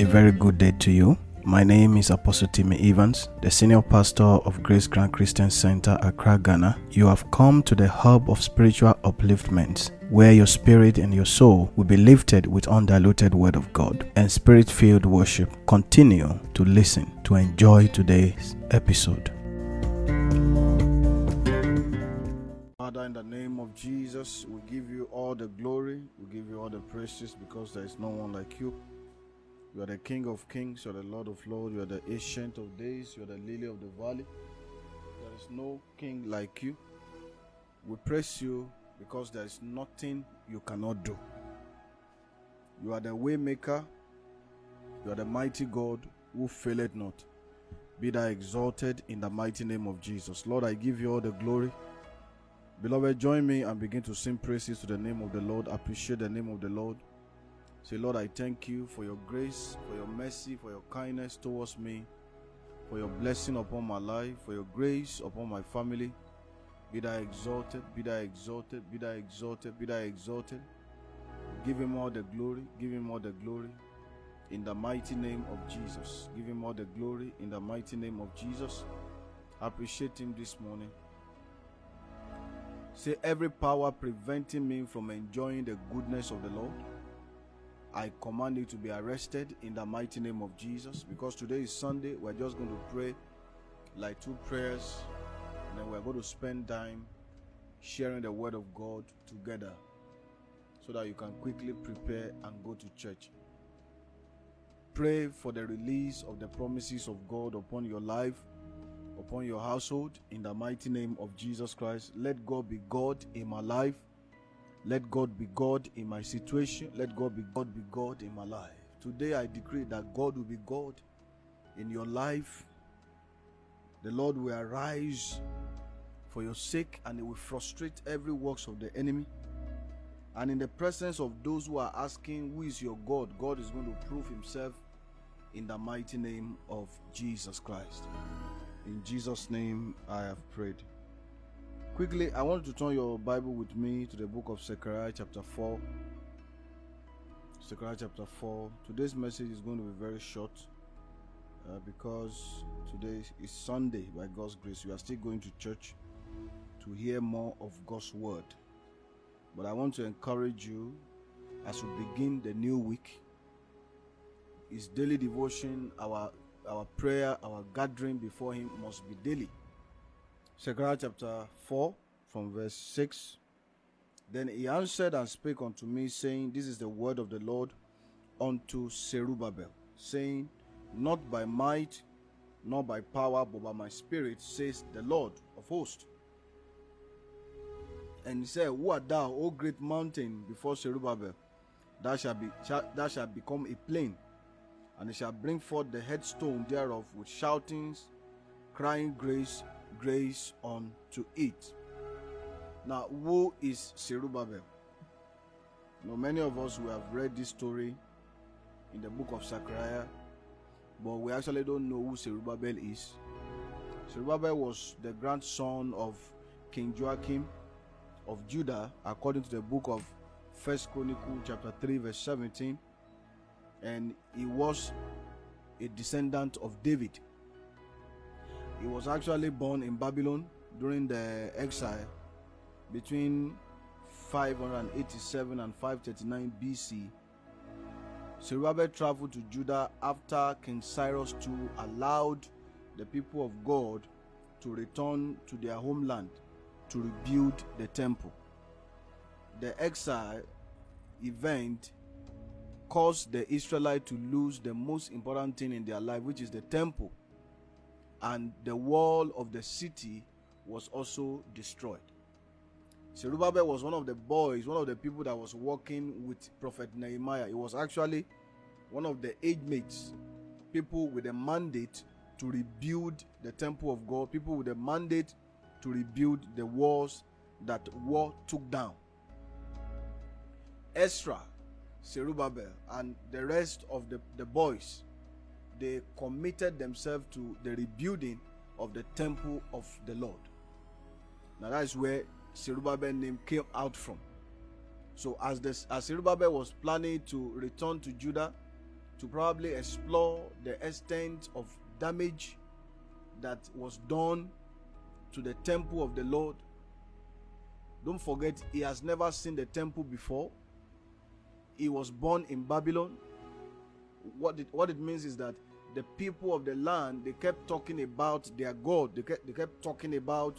A very good day to you. My name is Apostle Timmy Evans, the senior pastor of Grace Grand Christian Center, Accra, Ghana. You have come to the hub of spiritual upliftment, where your spirit and your soul will be lifted with undiluted word of God and spirit filled worship. Continue to listen to enjoy today's episode. Father, in the name of Jesus, we give you all the glory, we give you all the praises because there is no one like you. You are the King of kings, you are the Lord of lords, you are the Ancient of days, you are the Lily of the valley. There is no king like you. We praise you because there is nothing you cannot do. You are the waymaker, you are the mighty God who faileth not. Be thou exalted in the mighty name of Jesus. Lord, I give you all the glory. Beloved, join me and begin to sing praises to the name of the Lord. Appreciate the name of the Lord. Say, Lord, I thank you for your grace, for your mercy, for your kindness towards me, for your blessing upon my life, for your grace upon my family. Be thou exalted, be thou exalted, be thou exalted, be thou exalted. Give him all the glory, give him all the glory in the mighty name of Jesus. Give him all the glory in the mighty name of Jesus. Appreciate him this morning. Say, every power preventing me from enjoying the goodness of the Lord, I command you to be arrested in the mighty name of Jesus. Because today is Sunday, we're just going to pray like two prayers, and then we're going to spend time sharing the word of God together so that you can quickly prepare and go to church. Pray for the release of the promises of God upon your life upon your household in the mighty name of Jesus Christ. Let God be God in my life. Let God be God in my situation. Let God be God be God in my life. Today I decree that God will be God in your life. The Lord will arise for your sake and he will frustrate every works of the enemy. And in the presence of those who are asking, Who is your God? God is going to prove himself in the mighty name of Jesus Christ. In Jesus' name, I have prayed. Quickly, I want you to turn your Bible with me to the book of Zechariah, chapter 4. Zechariah, chapter 4. Today's message is going to be very short uh, because today is Sunday by God's grace. We are still going to church to hear more of God's word. But I want to encourage you as we begin the new week. Is daily devotion our our prayer, our gathering before Him must be daily. Zechariah chapter 4, from verse 6. Then he answered and spake unto me, saying, This is the word of the Lord unto Zerubbabel, saying, Not by might, nor by power, but by my spirit, says the Lord of hosts. And he said, Who art thou, O great mountain, before Zerubbabel? Thou shalt, be, shalt, thou shalt become a plain and he shall bring forth the headstone thereof with shoutings, crying grace, grace unto it. Now, who is Zerubbabel? Now, many of us who have read this story in the book of Zechariah, but we actually don't know who Zerubbabel is. Zerubbabel was the grandson of King Joachim of Judah, according to the book of First Chronicle chapter 3, verse 17 and he was a descendant of David. He was actually born in Babylon during the exile between 587 and 539 BC. Zerubbabel traveled to Judah after King Cyrus II allowed the people of God to return to their homeland to rebuild the temple. The exile event caused the Israelites to lose the most important thing in their life, which is the temple. And the wall of the city was also destroyed. Zerubbabel was one of the boys, one of the people that was working with Prophet Nehemiah. He was actually one of the age mates, people with a mandate to rebuild the temple of God, people with a mandate to rebuild the walls that war took down. Ezra Zerubbabel and the rest of the, the boys, they committed themselves to the rebuilding of the temple of the Lord. Now that is where Zerubbabel name came out from. So as this as Zerubbabel was planning to return to Judah to probably explore the extent of damage that was done to the temple of the Lord. Don't forget, he has never seen the temple before. He was born in Babylon. What it, what it means is that the people of the land they kept talking about their God. They kept, they kept talking about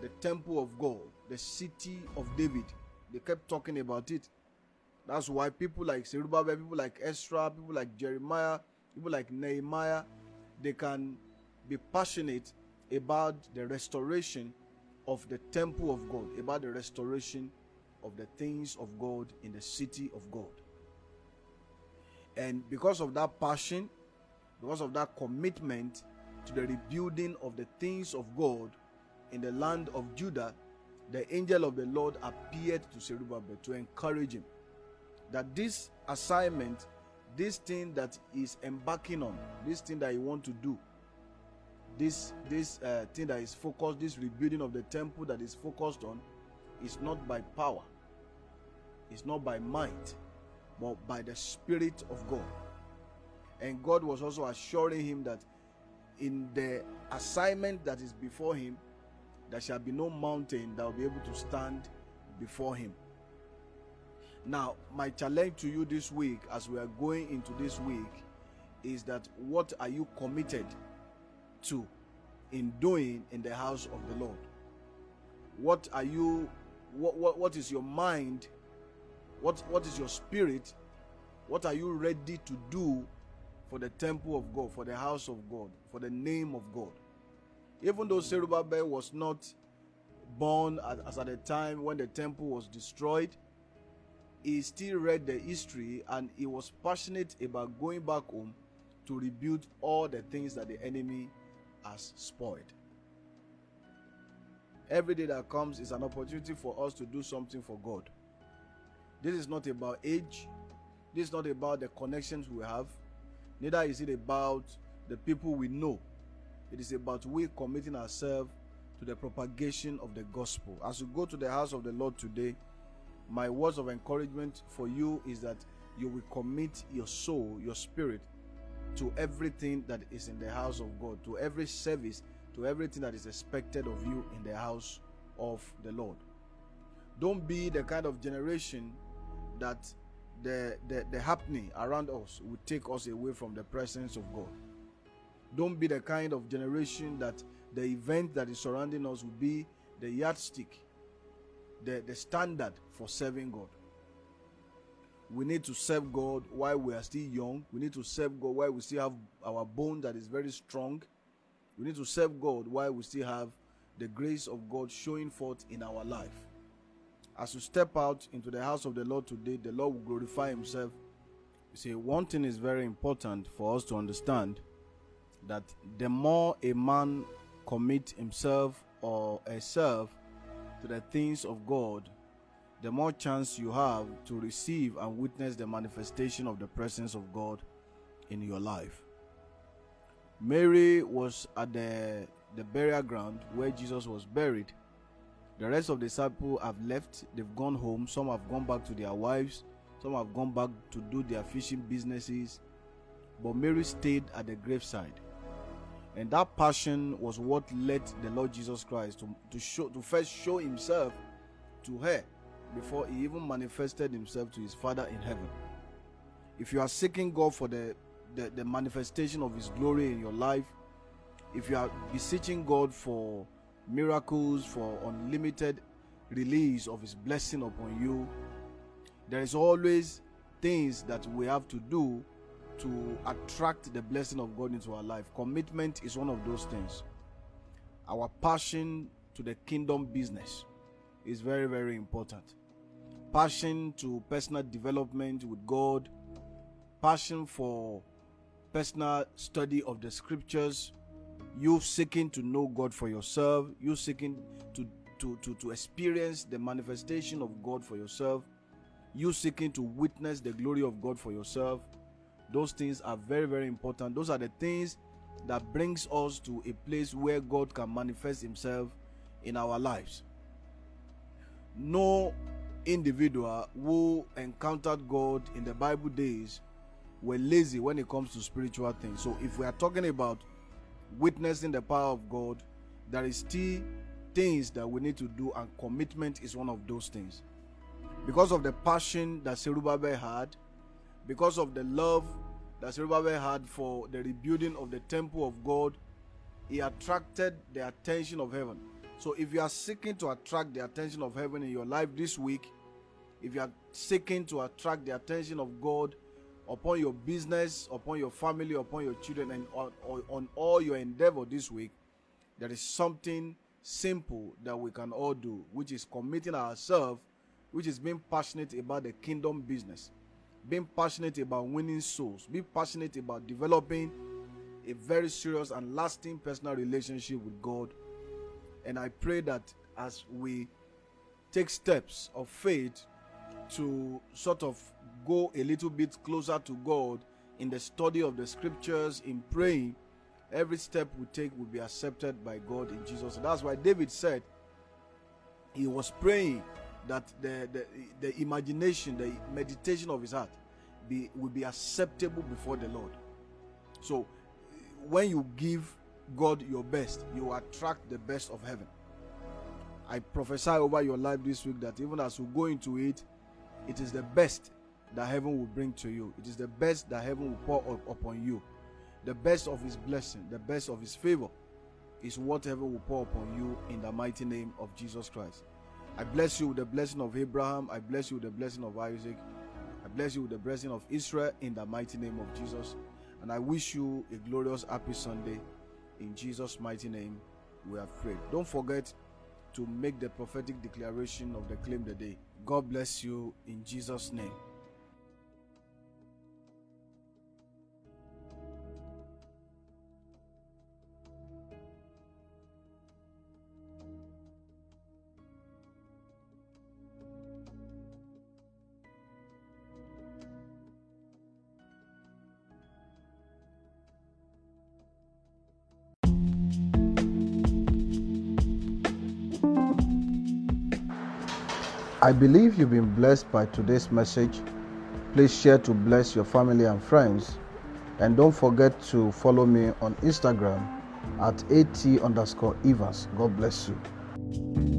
the temple of God, the city of David. They kept talking about it. That's why people like Zerubbabel, people like Ezra, people like Jeremiah, people like Nehemiah, they can be passionate about the restoration of the temple of God, about the restoration of the things of God in the city of God. And because of that passion, because of that commitment to the rebuilding of the things of God in the land of Judah, the angel of the Lord appeared to Zerubbabel to encourage him that this assignment, this thing that is embarking on, this thing that he want to do, this this uh, thing that is focused, this rebuilding of the temple that is focused on, is not by power, it's not by might, but by the Spirit of God. And God was also assuring him that in the assignment that is before him, there shall be no mountain that will be able to stand before him. Now, my challenge to you this week, as we are going into this week, is that what are you committed to in doing in the house of the Lord? What are you, what, what, what is your mind? What, what is your spirit? What are you ready to do for the temple of God, for the house of God, for the name of God? Even though Zerubbabel was not born as at the time when the temple was destroyed, he still read the history and he was passionate about going back home to rebuild all the things that the enemy has spoiled. Every day that comes is an opportunity for us to do something for God. This is not about age, this is not about the connections we have, neither is it about the people we know. It is about we committing ourselves to the propagation of the gospel. As you go to the house of the Lord today, my words of encouragement for you is that you will commit your soul, your spirit to everything that is in the house of God, to every service, to everything that is expected of you in the house of the Lord. Don't be the kind of generation that the, the, the happening around us will take us away from the presence of God. Don't be the kind of generation that the event that is surrounding us will be the yardstick the, the standard for serving God. We need to serve God while we are still young. We need to serve God while we still have our bone that is very strong. We need to serve God while we still have the grace of God showing forth in our life. As we step out into the house of the Lord today, the Lord will glorify Himself. You see, one thing is very important for us to understand that the more a man commits himself or herself to the things of God, the more chance you have to receive and witness the manifestation of the presence of God in your life. Mary was at the, the burial ground where Jesus was buried. The rest of the disciples have left, they've gone home. Some have gone back to their wives, some have gone back to do their fishing businesses. But Mary stayed at the graveside. And that passion was what led the Lord Jesus Christ to, to show to first show himself to her before he even manifested himself to his Father in heaven. If you are seeking God for the, the, the manifestation of his glory in your life, if you are beseeching God for miracles, for unlimited release of his blessing upon you, there is always things that we have to do to attract the blessing of God into our life. Commitment is one of those things. Our passion to the kingdom business is very, very important. Passion to personal development with God, passion for personal study of the scriptures, you seeking to know God for yourself, you seeking to, to, to, to experience the manifestation of God for yourself, you seeking to witness the glory of God for yourself those things are very very important those are the things that brings us to a place where god can manifest himself in our lives no individual who encountered god in the bible days we're lazy when it comes to spiritual things. So if we are talking about witnessing the power of God, there is still things that we need to do, and commitment is one of those things. Because of the passion that Zerubbabel had, because of the love that Zerubbabel had for the rebuilding of the temple of God, he attracted the attention of heaven. So if you are seeking to attract the attention of heaven in your life this week, if you are seeking to attract the attention of God upon your business, upon your family, upon your children, and on, on all your endeavor this week, there is something simple that we can all do, which is committing ourselves, which is being passionate about the kingdom business, being passionate about winning souls, being passionate about developing a very serious and lasting personal relationship with God. And I pray that as we take steps of faith to sort of go a little bit closer to God in the study of the scriptures, in praying, every step we take will be accepted by God in Jesus. That's why David said he was praying that the, the, the imagination, the meditation of his heart be, will be acceptable before the Lord. So when you give God your best, you attract the best of heaven. I prophesy over your life this week that even as you go into it, it is the best that heaven will bring to you. It is the best that heaven will pour up upon you. The best of his blessing, the best of his favor is what heaven will pour upon you in the mighty name of Jesus Christ. I bless you with the blessing of Abraham. I bless you with the blessing of Isaac. I bless you with the blessing of Israel in the mighty name of Jesus. And I wish you a glorious, happy Sunday. In Jesus' mighty name, we have prayed. Don't forget to make the prophetic declaration of the claim the day. God bless you in Jesus' name. I believe you've been blessed by today's message. Please share to bless your family and friends. And don't forget to follow me on Instagram at at underscore Evans. God bless you.